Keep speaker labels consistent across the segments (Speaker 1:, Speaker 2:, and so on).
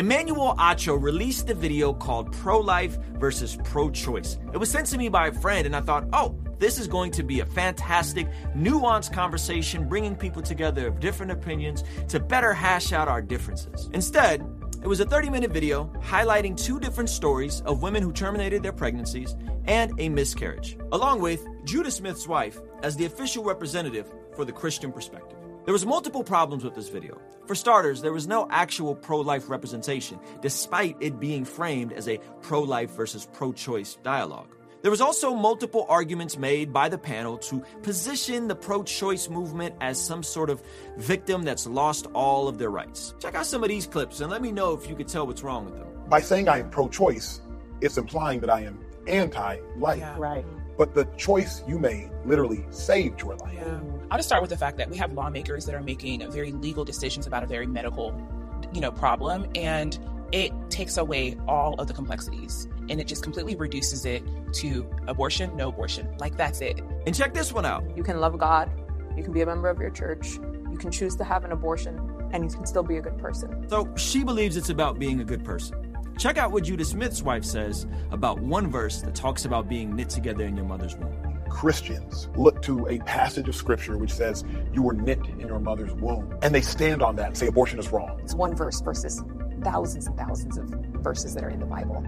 Speaker 1: Emmanuel Acho released a video called Pro Life versus Pro Choice. It was sent to me by a friend, and I thought, oh, this is going to be a fantastic, nuanced conversation, bringing people together of different opinions to better hash out our differences. Instead, it was a 30 minute video highlighting two different stories of women who terminated their pregnancies and a miscarriage, along with Judah Smith's wife as the official representative for the Christian perspective. There was multiple problems with this video. For starters, there was no actual pro-life representation, despite it being framed as a pro-life versus pro-choice dialogue. There was also multiple arguments made by the panel to position the pro-choice movement as some sort of victim that's lost all of their rights. Check out some of these clips and let me know if you could tell what's wrong with them.
Speaker 2: By saying I am pro-choice, it's implying that I am anti-life.
Speaker 3: Yeah.
Speaker 4: Right.
Speaker 2: But the choice you made literally saved your life.
Speaker 3: Yeah. I'll just start with the fact that we have lawmakers that are making very legal decisions about a very medical, you know, problem, and it takes away all of the complexities and it just completely reduces it to abortion, no abortion. Like that's it.
Speaker 1: And check this one out.
Speaker 4: You can love God, you can be a member of your church, you can choose to have an abortion, and you can still be a good person.
Speaker 1: So she believes it's about being a good person. Check out what Judah Smith's wife says about one verse that talks about being knit together in your mother's womb.
Speaker 2: Christians look to a passage of scripture which says you were knit in your mother's womb, and they stand on that and say abortion is wrong.
Speaker 4: It's one verse versus thousands and thousands of verses that are in the Bible.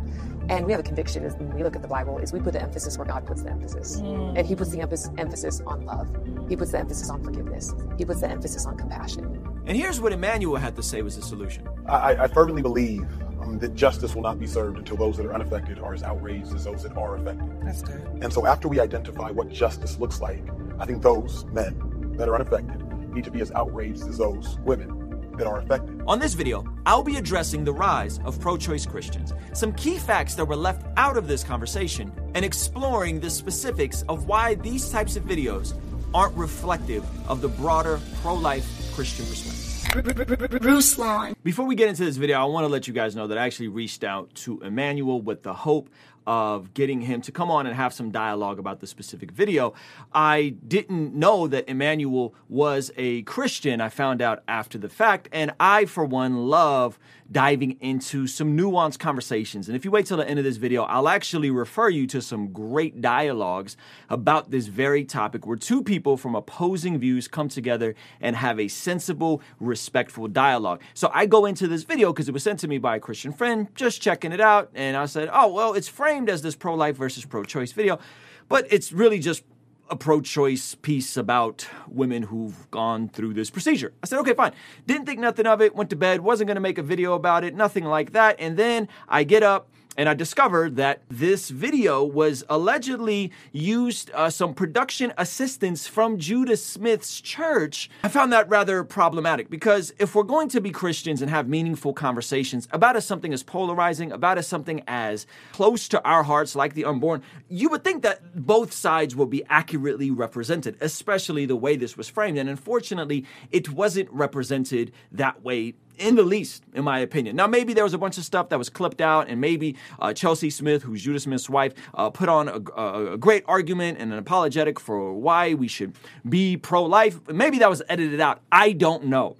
Speaker 4: And we have a conviction is when we look at the Bible is we put the emphasis where God puts the emphasis.
Speaker 3: Mm.
Speaker 4: And he puts the emphasis emphasis on love. He puts the emphasis on forgiveness. He puts the emphasis on compassion.
Speaker 1: And here's what Emmanuel had to say was the solution.
Speaker 2: I, I fervently believe um, that justice will not be served until those that are unaffected are as outraged as those that are affected.
Speaker 3: That's good.
Speaker 2: And so after we identify what justice looks like, I think those men that are unaffected need to be as outraged as those women that are affected.
Speaker 1: On this video, I'll be addressing the rise of pro choice Christians, some key facts that were left out of this conversation, and exploring the specifics of why these types of videos aren't reflective of the broader pro life Christian perspective.
Speaker 5: Bruce Lawn.
Speaker 1: Before we get into this video, I want to let you guys know that I actually reached out to Emmanuel with the hope of getting him to come on and have some dialogue about the specific video. I didn't know that Emmanuel was a Christian. I found out after the fact, and I, for one, love diving into some nuanced conversations. And if you wait till the end of this video, I'll actually refer you to some great dialogues about this very topic where two people from opposing views come together and have a sensible, respectful dialogue. So I go into this video because it was sent to me by a Christian friend, just checking it out. And I said, oh, well, it's framed as this pro life versus pro choice video, but it's really just a pro choice piece about women who've gone through this procedure. I said, okay, fine. Didn't think nothing of it, went to bed, wasn't gonna make a video about it, nothing like that. And then I get up and I discovered that this video was allegedly used uh, some production assistance from Judah Smith's church. I found that rather problematic because if we're going to be Christians and have meaningful conversations about a something as polarizing, about a something as close to our hearts like the unborn, you would think that both sides will be accurately represented, especially the way this was framed. And unfortunately, it wasn't represented that way in the least, in my opinion. Now, maybe there was a bunch of stuff that was clipped out, and maybe uh, Chelsea Smith, who's Judah Smith's wife, uh, put on a, a, a, great argument and an apologetic for why we should be pro life. Maybe that was edited out. I don't know.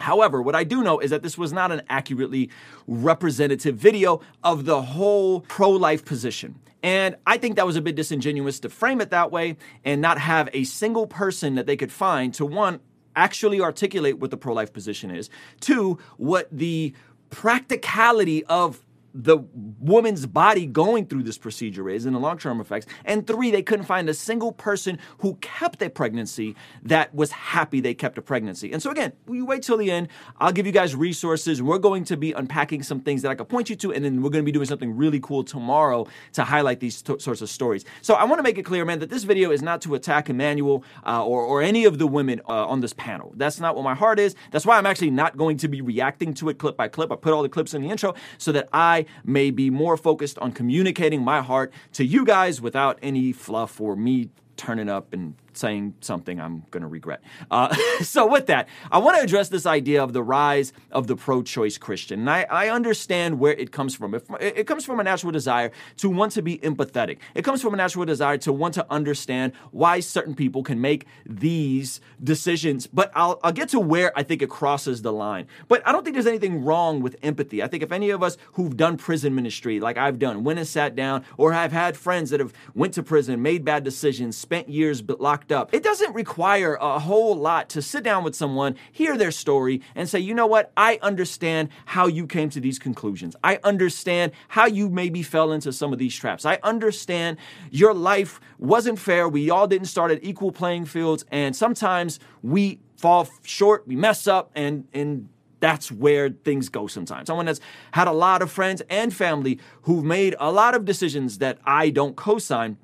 Speaker 1: However, what I do know is that this was not an accurately representative video of the whole pro life position. And I think that was a bit disingenuous to frame it that way and not have a single person that they could find to one, actually articulate what the pro life position is, two, what the practicality of the woman's body going through this procedure is and the long term effects. And three, they couldn't find a single person who kept a pregnancy that was happy they kept a pregnancy. And so, again, you wait till the end. I'll give you guys resources. We're going to be unpacking some things that I could point you to, and then we're going to be doing something really cool tomorrow to highlight these t- sorts of stories. So, I want to make it clear, man, that this video is not to attack Emmanuel uh, or, or any of the women uh, on this panel. That's not what my heart is. That's why I'm actually not going to be reacting to it clip by clip. I put all the clips in the intro so that I may be more focused on communicating my heart to you guys without any fluff or me turning up and saying something I'm going to regret. Uh, so, with that, I want to address this idea of the rise of the pro choice Christian. And I, I understand where it comes from. It, it comes from a natural desire to want to be empathetic, it comes from a natural desire to want to understand why certain people can make these decisions. But I'll, I'll get to where I think it crosses the line. But I don't think there's anything wrong with empathy. I think if any of us who've done prison ministry, like I've done, went and sat down, or have had friends that have went to prison, made bad decisions, spent years locked up, it doesn't require a whole lot to sit down with someone, hear their story, and say, you know what, I understand how you came to these conclusions. I understand how you maybe fell into some of these traps. I understand your life wasn't fair. We all didn't start at equal playing fields, and sometimes we fall short, we mess up, and and that's where things go sometimes. Someone that's had a lot of friends and family who've made a lot of decisions that I don't co-sign.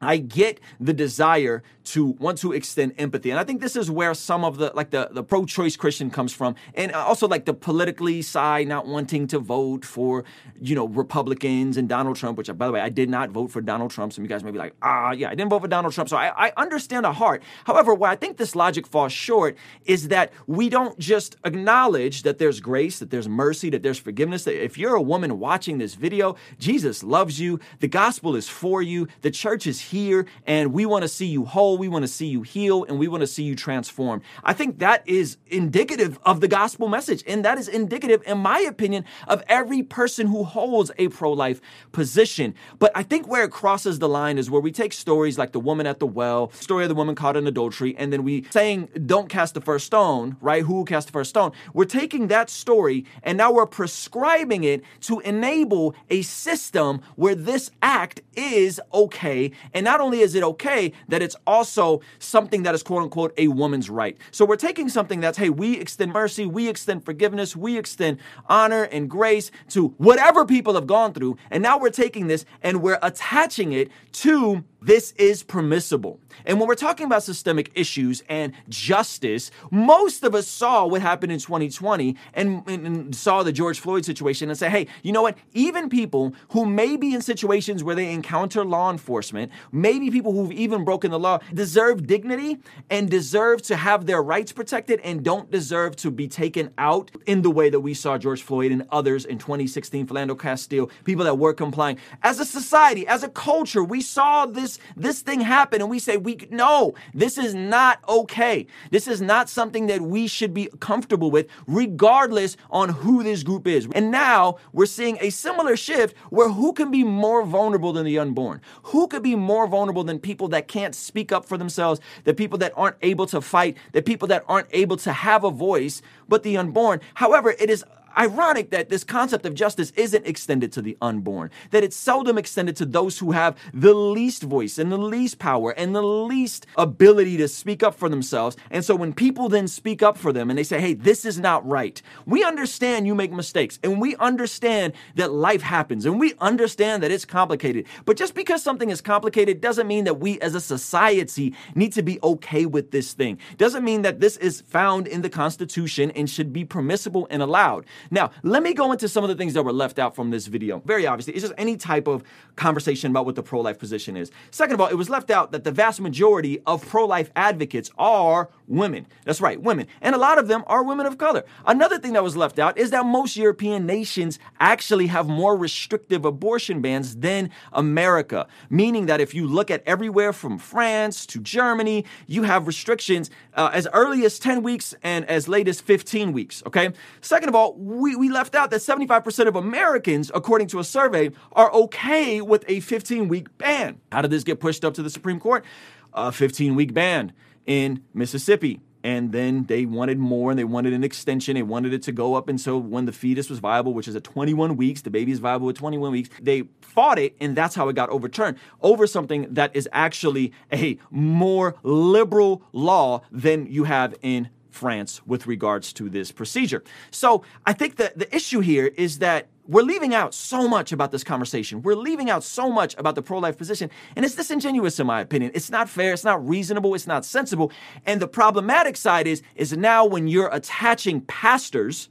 Speaker 1: I get the desire to want to extend empathy. And I think this is where some of the like the, the pro-choice Christian comes from. And also like the politically side not wanting to vote for, you know, Republicans and Donald Trump, which by the way, I did not vote for Donald Trump. Some of you guys may be like, ah, yeah, I didn't vote for Donald Trump. So I, I understand the heart. However, where I think this logic falls short is that we don't just acknowledge that there's grace, that there's mercy, that there's forgiveness. That if you're a woman watching this video, Jesus loves you. The gospel is for you. The church is here and we want to see you whole we want to see you heal, and we want to see you transform. I think that is indicative of the gospel message. And that is indicative, in my opinion, of every person who holds a pro life position. But I think where it crosses the line is where we take stories like the woman at the well, story of the woman caught in adultery, and then we saying, don't cast the first stone, right? Who cast the first stone? We're taking that story and now we're prescribing it to enable a system where this act is okay. And not only is it okay, that it's also something that is quote unquote a woman's right. So we're taking something that's, hey, we extend mercy, we extend forgiveness, we extend honor and grace to whatever people have gone through. And now we're taking this and we're attaching it to this is permissible. And when we're talking about systemic issues and justice, most of us saw what happened in 2020 and, and, saw the George Floyd situation and say, hey, you know what? Even people who may be in situations where they encounter law enforcement, maybe people who've even broken the law, deserve dignity and deserve to have their rights protected and don't deserve to be taken out in the way that we saw George Floyd and others in 2016, Philando Castile, people that were complying. As a society, as a culture, we saw this this thing happen and we say we no this is not okay. This is not something that we should be comfortable with regardless on who this group is. And now we're seeing a similar shift where who can be more vulnerable than the unborn? Who could be more vulnerable than people that can't speak up for themselves the people that aren't able to fight the people that aren't able to have a voice but the unborn. However it is ironic that this concept of justice isn't extended to the unborn, that it's seldom extended to those who have the least voice and the least power and the least ability to speak up for themselves. And so when people then speak up for them and they say, hey, this is not right, we understand you make mistakes and we understand that life happens and we understand that it's complicated. But just because something is complicated doesn't mean that we as a society need to be okay with this thing. Doesn't mean that this is found in the Constitution and should be permissible and allowed. Now, let me go into some of the things that were left out from this video. Very obviously, it's just any type of conversation about what the pro life position is. Second of all, it was left out that the vast majority of pro life advocates are women. That's right, women. And a lot of them are women of color. Another thing that was left out is that most European nations actually have more restrictive abortion bans than America, meaning that if you look at everywhere from France to Germany, you have restrictions uh, as early as 10 weeks and as late as 15 weeks, okay? Second of all, we, we left out that 75% of Americans, according to a survey, are okay with a 15 week ban. How did this get pushed up to the Supreme Court? A 15 week ban in Mississippi. And then they wanted more and they wanted an extension. They wanted it to go up. And so when the fetus was viable, which is at 21 weeks, the baby is viable at 21 weeks, they fought it. And that's how it got overturned over something that is actually a more liberal law than you have in France with regards to this procedure. So I think that the issue here is that we're leaving out so much about this conversation. We're leaving out so much about the pro life position. And it's disingenuous, in my opinion. It's not fair. It's not reasonable. It's not sensible. And the problematic side is, is now when you're attaching pastors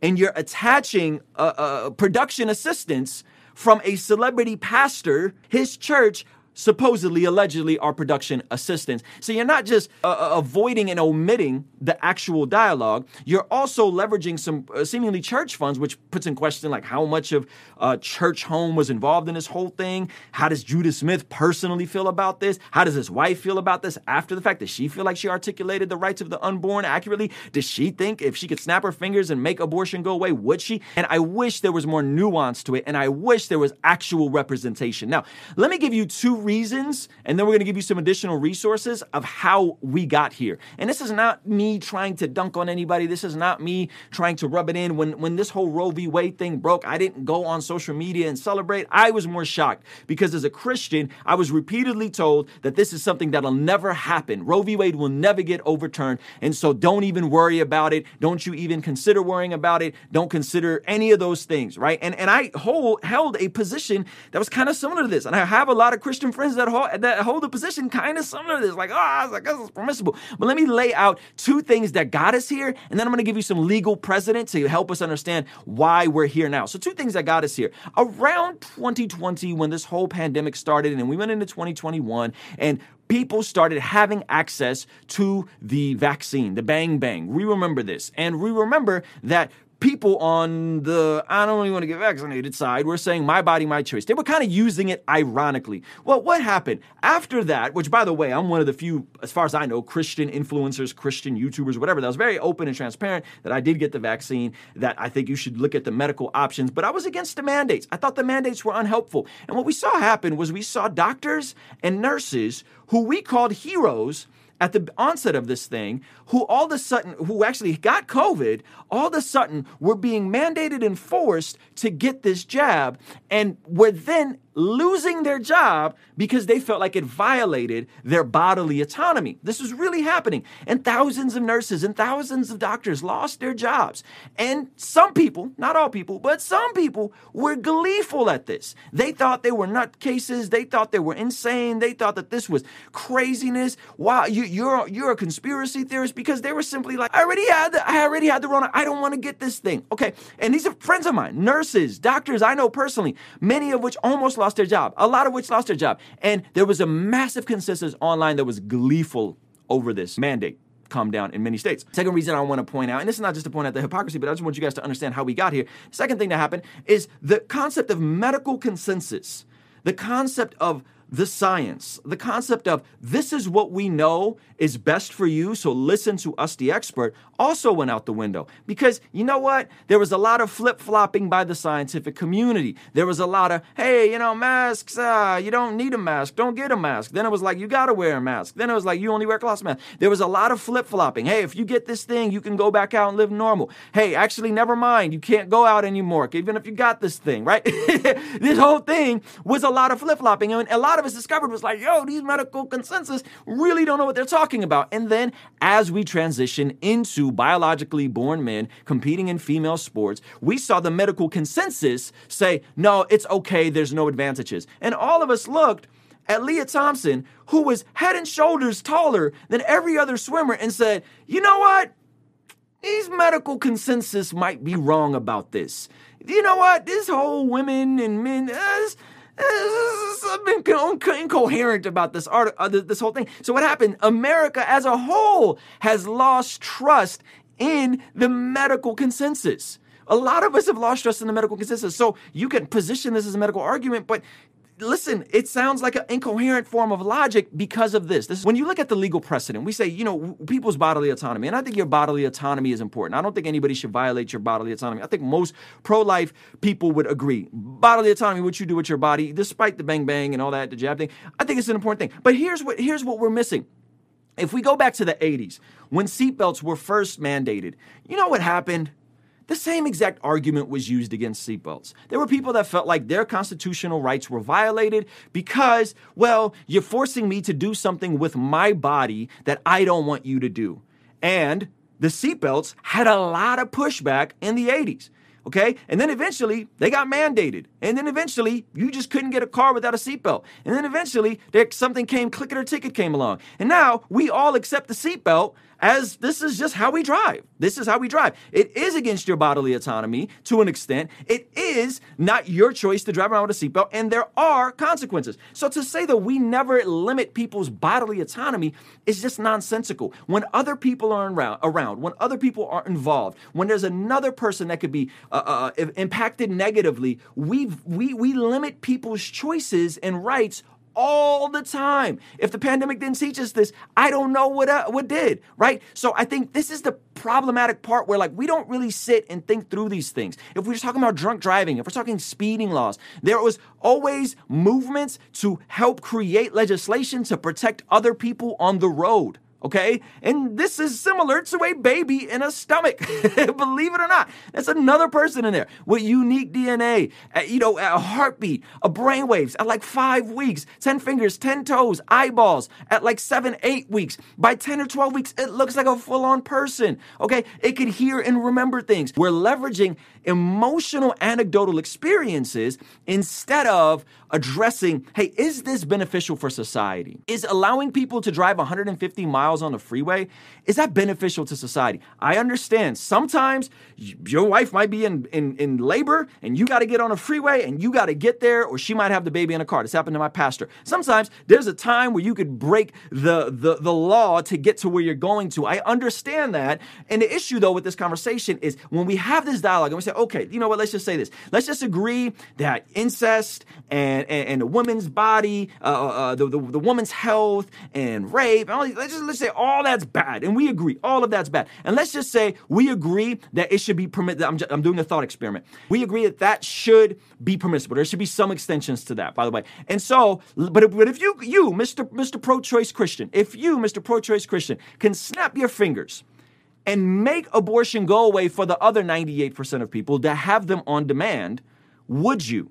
Speaker 1: and you're attaching uh, uh, production assistants from a celebrity pastor, his church supposedly, allegedly, are production assistants. So you're not just uh, uh, avoiding and omitting the actual dialogue, you're also leveraging some uh, seemingly church funds, which puts in question like how much of uh, church home was involved in this whole thing. How does Judah Smith personally feel about this? How does his wife feel about this after the fact? Does she feel like she articulated the rights of the unborn accurately? Does she think if she could snap her fingers and make abortion go away, would she? And I wish there was more nuance to it, and I wish there was actual representation. Now, let me give you two reasons, and then we're going to give you some additional resources of how we got here. And this is not me trying to dunk on anybody. This is not me trying to rub it in. When when this whole Roe v. Wade thing broke, I didn't go on social media and celebrate. I was more shocked because as a Christian, I was repeatedly told that this is something that'll never happen. Roe v. Wade will never get overturned, and so don't even worry about it. Don't you even consider worrying about it. Don't consider any of those things, right? And and I hold, held a position that was kind of similar to this, and I have a lot of Christian friends that hold, that hold a position kind of similar to this. Like, oh, I was like, this is permissible. But let me lay out two things that got us here, and then I'm going to give you some legal precedent to help us understand why we're here now. So, two things that got us here. Around 2020, when this whole pandemic started, and we went into 2021, and people started having access to the vaccine, the bang bang. We remember this. And we remember that people on the I don't really want to get vaccinated side were saying my body, my choice. They were kind of using it ironically. Well, what happened after that? Which, by the way, I'm one of the few, as far as I know, Christian influencers, Christian YouTubers, whatever. That was very open and transparent. That I did get the vaccine. That I think you should look at the medical options. But I was against the mandates. I thought the mandates were unhelpful. And what we saw happen was we saw doctors and nurses who we called heroes at the onset of this thing who all of a sudden, who actually got COVID, all of a sudden were being mandated and forced to get this jab. And were then losing their job because they felt like it violated their bodily autonomy. This was really happening. And thousands of nurses and thousands of doctors lost their jobs. And some people, not all people, but some people were gleeful at this. They thought they were nutcases. They thought they were insane. They thought that this was craziness. Wow, you, you're, you're a conspiracy theorist because they were simply like, I already had the, I already had the Rona. I don't want to get this thing. Okay. And these are friends of mine, nurses, doctors I know personally, many of which almost lost their job, a lot of which lost their job. And there was a massive consensus online that was gleeful over this mandate come down in many states. Second reason I want to point out, and this is not just to point out the hypocrisy, but I just want you guys to understand how we got here. Second thing that happened is the concept of medical consensus, the concept of the science, the concept of this is what we know is best for you, so listen to us, the expert, also went out the window. Because you know what? There was a lot of flip flopping by the scientific community. There was a lot of, hey, you know, masks, uh, you don't need a mask, don't get a mask. Then it was like, you gotta wear a mask. Then it was like, you only wear cloth mask. There was a lot of flip flopping. Hey, if you get this thing, you can go back out and live normal. Hey, actually, never mind, you can't go out anymore, even if you got this thing, right? this whole thing was a lot of flip flopping. And a lot of of us discovered was like, yo, these medical consensus really don't know what they're talking about. And then as we transition into biologically born men competing in female sports, we saw the medical consensus say, no, it's okay, there's no advantages. And all of us looked at Leah Thompson, who was head and shoulders taller than every other swimmer, and said, you know what? These medical consensus might be wrong about this. You know what? This whole women and men, uh, I've been incoherent about this art, uh, this whole thing. So what happened? America as a whole has lost trust in the medical consensus. A lot of us have lost trust in the medical consensus. So you can position this as a medical argument, but listen, it sounds like an incoherent form of logic because of this. This is, when you look at the legal precedent, we say, you know, people's bodily autonomy, and I think your bodily autonomy is important. I don't think anybody should violate your bodily autonomy. I think most pro-life people would agree. Bodily autonomy, what you do with your body, despite the bang bang and all that, the jab thing, I think it's an important thing. But here's what here's what we're missing. If we go back to the 80s, when seatbelts were first mandated, you know what happened? The same exact argument was used against seatbelts. There were people that felt like their constitutional rights were violated because, well, you're forcing me to do something with my body that I don't want you to do. And the seatbelts had a lot of pushback in the 80s. Okay. And then eventually they got mandated. And then eventually you just couldn't get a car without a seatbelt. And then eventually there, something came, Click It or Ticket came along. And now we all accept the seatbelt as this is just how we drive. This is how we drive. It is against your bodily autonomy to an extent. It is not your choice to drive around with a seatbelt, and there are consequences. So to say that we never limit people's bodily autonomy is just nonsensical. When other people are around, around when other people are involved, when there's another person that could be uh, uh, uh impacted negatively, we we we limit people's choices and rights all the time. If the pandemic didn't teach us this, I don't know what uh, what did, right? So I think this is the problematic part where like we don't really sit and think through these things. If we're talking about drunk driving, if we're talking speeding laws, there was always movements to help create legislation to protect other people on the road okay? And this is similar to a baby in a stomach, believe it or not. That's another person in there with unique DNA, uh, you know, a heartbeat, a brainwaves at like five weeks, 10 fingers, 10 toes, eyeballs at like seven, eight weeks. By 10 or 12 weeks, it looks like a full on person, okay? It could hear and remember things. We're leveraging emotional anecdotal experiences instead of addressing, hey, is this beneficial for society? Is allowing people to drive 150 miles on the freeway, is that beneficial to society? I understand sometimes your wife might be in, in, in labor and you got to get on a freeway and you got to get there or she might have the baby in a car. This happened to my pastor. Sometimes there's a time where you could break the, the, the law to get to where you're going to. I understand that. And the issue though with this conversation is when we have this dialogue and we say, okay, you know what, let's just say this. Let's just agree that incest and, and, and the woman's body, uh, uh, uh, the, the, the, woman's health and rape, and all these, let's just let's say all that's bad. And we agree, all of that's bad. And let's just say we agree that it should be permitted. I'm, I'm doing a thought experiment. We agree that that should be permissible. There should be some extensions to that, by the way. And so, but if, but if you, you, Mr. Mr. Pro-choice Christian, if you, Mr. Pro-choice Christian, can snap your fingers and make abortion go away for the other 98% of people to have them on demand, would you?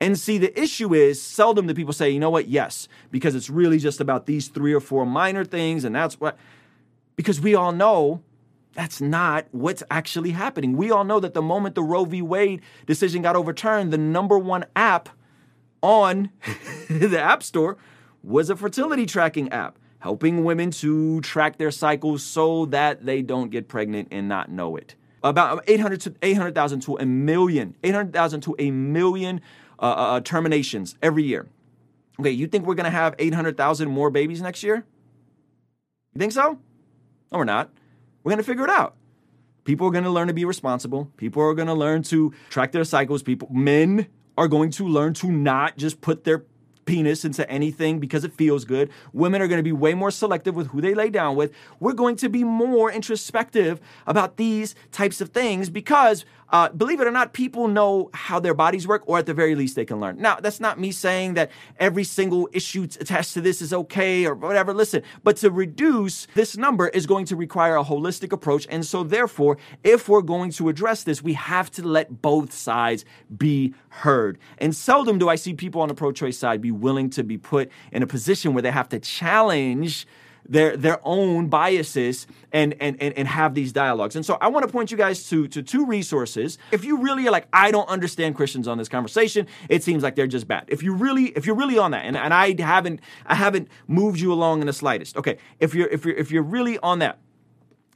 Speaker 1: And see, the issue is seldom do people say, you know what, yes, because it's really just about these three or four minor things, and that's what, because we all know that's not what's actually happening. We all know that the moment the Roe v. Wade decision got overturned, the number one app on the App Store was a fertility tracking app helping women to track their cycles so that they don't get pregnant and not know it. About 800 to 800,000 to a million, 800,000 to a million uh, uh, uh, terminations every year. Okay, you think we're going to have 800,000 more babies next year? You think so? No, we're not. We're going to figure it out. People are going to learn to be responsible. People are going to learn to track their cycles. People, men are going to learn to not just put their penis into anything because it feels good. Women are going to be way more selective with who they lay down with. We're going to be more introspective about these types of things because uh, believe it or not, people know how their bodies work, or at the very least, they can learn. Now, that's not me saying that every single issue attached to this is okay or whatever. Listen, but to reduce this number is going to require a holistic approach. And so, therefore, if we're going to address this, we have to let both sides be heard. And seldom do I see people on the pro choice side be willing to be put in a position where they have to challenge their their own biases and and and, and have these dialogues. And so I want to point you guys to to two resources. If you really are like, I don't understand Christians on this conversation, it seems like they're just bad. If you really if you're really on that, and, and I haven't I haven't moved you along in the slightest. Okay, if you're if you're if you're really on that,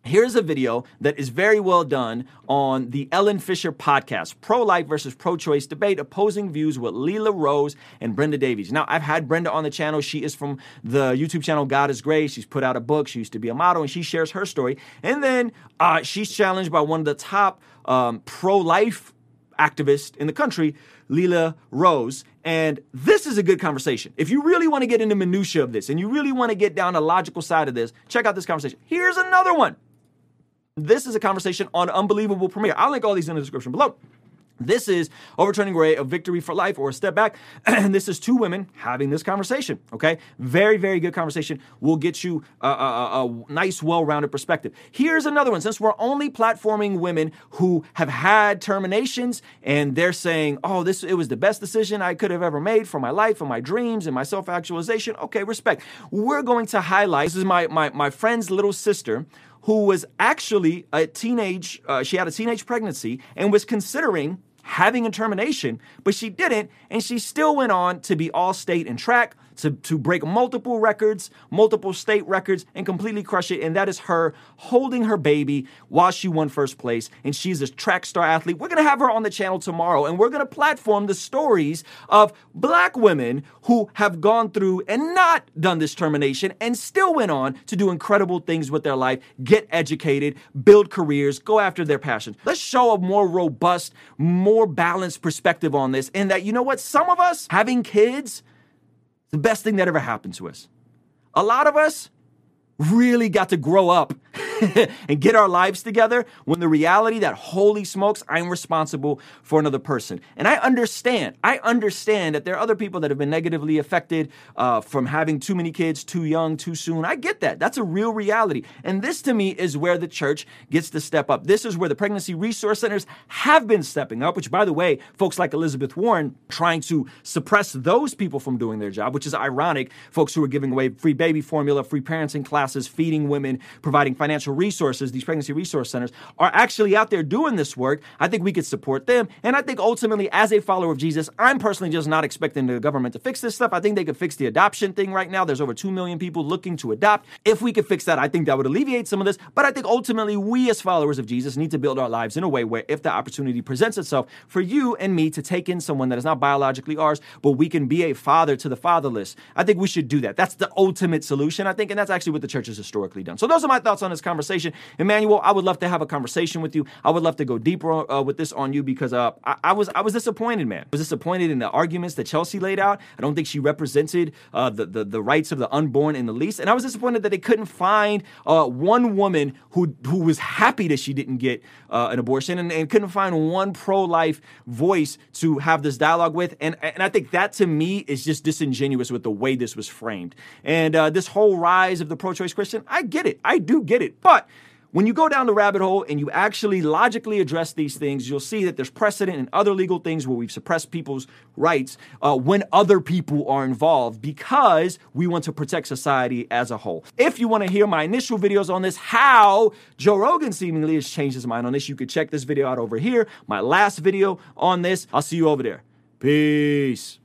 Speaker 1: Here's a video that is very well done on the Ellen Fisher podcast, Pro Life versus Pro Choice Debate, opposing views with Lila Rose and Brenda Davies. Now, I've had Brenda on the channel. She is from the YouTube channel God is Grace. She's put out a book. She used to be a model, and she shares her story. And then uh, she's challenged by one of the top um, pro life activists in the country, Lila Rose. And this is a good conversation. If you really want to get into minutia of this and you really want to get down the logical side of this, check out this conversation. Here's another one. This is a conversation on Unbelievable Premier. I'll link all these in the description below. This is Overturning Roe, a victory for life or a step back. And this is two women having this conversation. Okay. Very, very good conversation. Will get you a, a, a nice, well rounded perspective. Here's another one. Since we're only platforming women who have had terminations and they're saying, oh, this it was the best decision I could have ever made for my life and my dreams and my self actualization. Okay, respect. We're going to highlight this is my, my, my friend's little sister who was actually a teenage, uh, she had a teenage pregnancy and was considering having a termination, but she didn't, and she still went on to be all state in track, to, to break multiple records, multiple state records, and completely crush it. And that is her holding her baby while she won first place. And she's a track star athlete. We're going to have her on the channel tomorrow, and we're going to platform the stories of black women who have gone through and not done this termination and still went on to do incredible things with their life, get educated, build careers, go after their passions. Let's show a more robust, more balanced perspective on this. And that, you know what? Some of us having kids, the best thing that ever happened to us. A lot of us really got to grow up and get our lives together when the reality that holy smokes i'm responsible for another person. And i understand i understand that there are other people that have been negatively affected uh, from having too many kids too young too soon. I get that. That's a real reality. And this to me is where the church gets to step up. This is where the pregnancy resource centers have been stepping up which by the way folks like elizabeth warren trying to suppress those people from doing their job which is ironic folks who are giving away free baby formula free parenting classes feeding women providing financial resources, these pregnancy resource centers, are actually out there doing this work, I think we could support them. And I think ultimately, as a follower of Jesus, I'm personally just not expecting the government to fix this stuff. I think they could fix the adoption thing right now. There's over 2 million people looking to adopt. If we could fix that, I think that would alleviate some of this. But I think ultimately, we as followers of Jesus need to build our lives in a way where if the opportunity presents itself for you and me to take in someone that is not biologically ours, but we can be a father to the fatherless, I think we should do that. That's the ultimate solution, I think. And that's actually what the church has historically done. So those are my thoughts on this conversation. Emmanuel, I would love to have a conversation with you. I would love to go deeper uh, with this on you because uh, I, I, was I was disappointed, man. I was disappointed in the arguments that Chelsea laid out. I don't think she represented uh, the, the, the rights of the unborn in the least, and I was disappointed that they couldn't find uh, one woman who who was happy that she didn't get uh, an abortion and, and couldn't find one pro life voice to have this dialogue with. And and I think that to me is just disingenuous with the way this was framed. And uh, this whole rise of the pro choice Christian, I get it. I do get it, but when you go down the rabbit hole and you actually logically address these things, you'll see that there's precedent in other legal things where we've suppressed people's rights uh, when other people are involved because we want to protect society as a whole. If you want to hear my initial videos on this, how Joe Rogan seemingly has changed his mind on this, you could check this video out over here. My last video on this. I'll see you over there. Peace.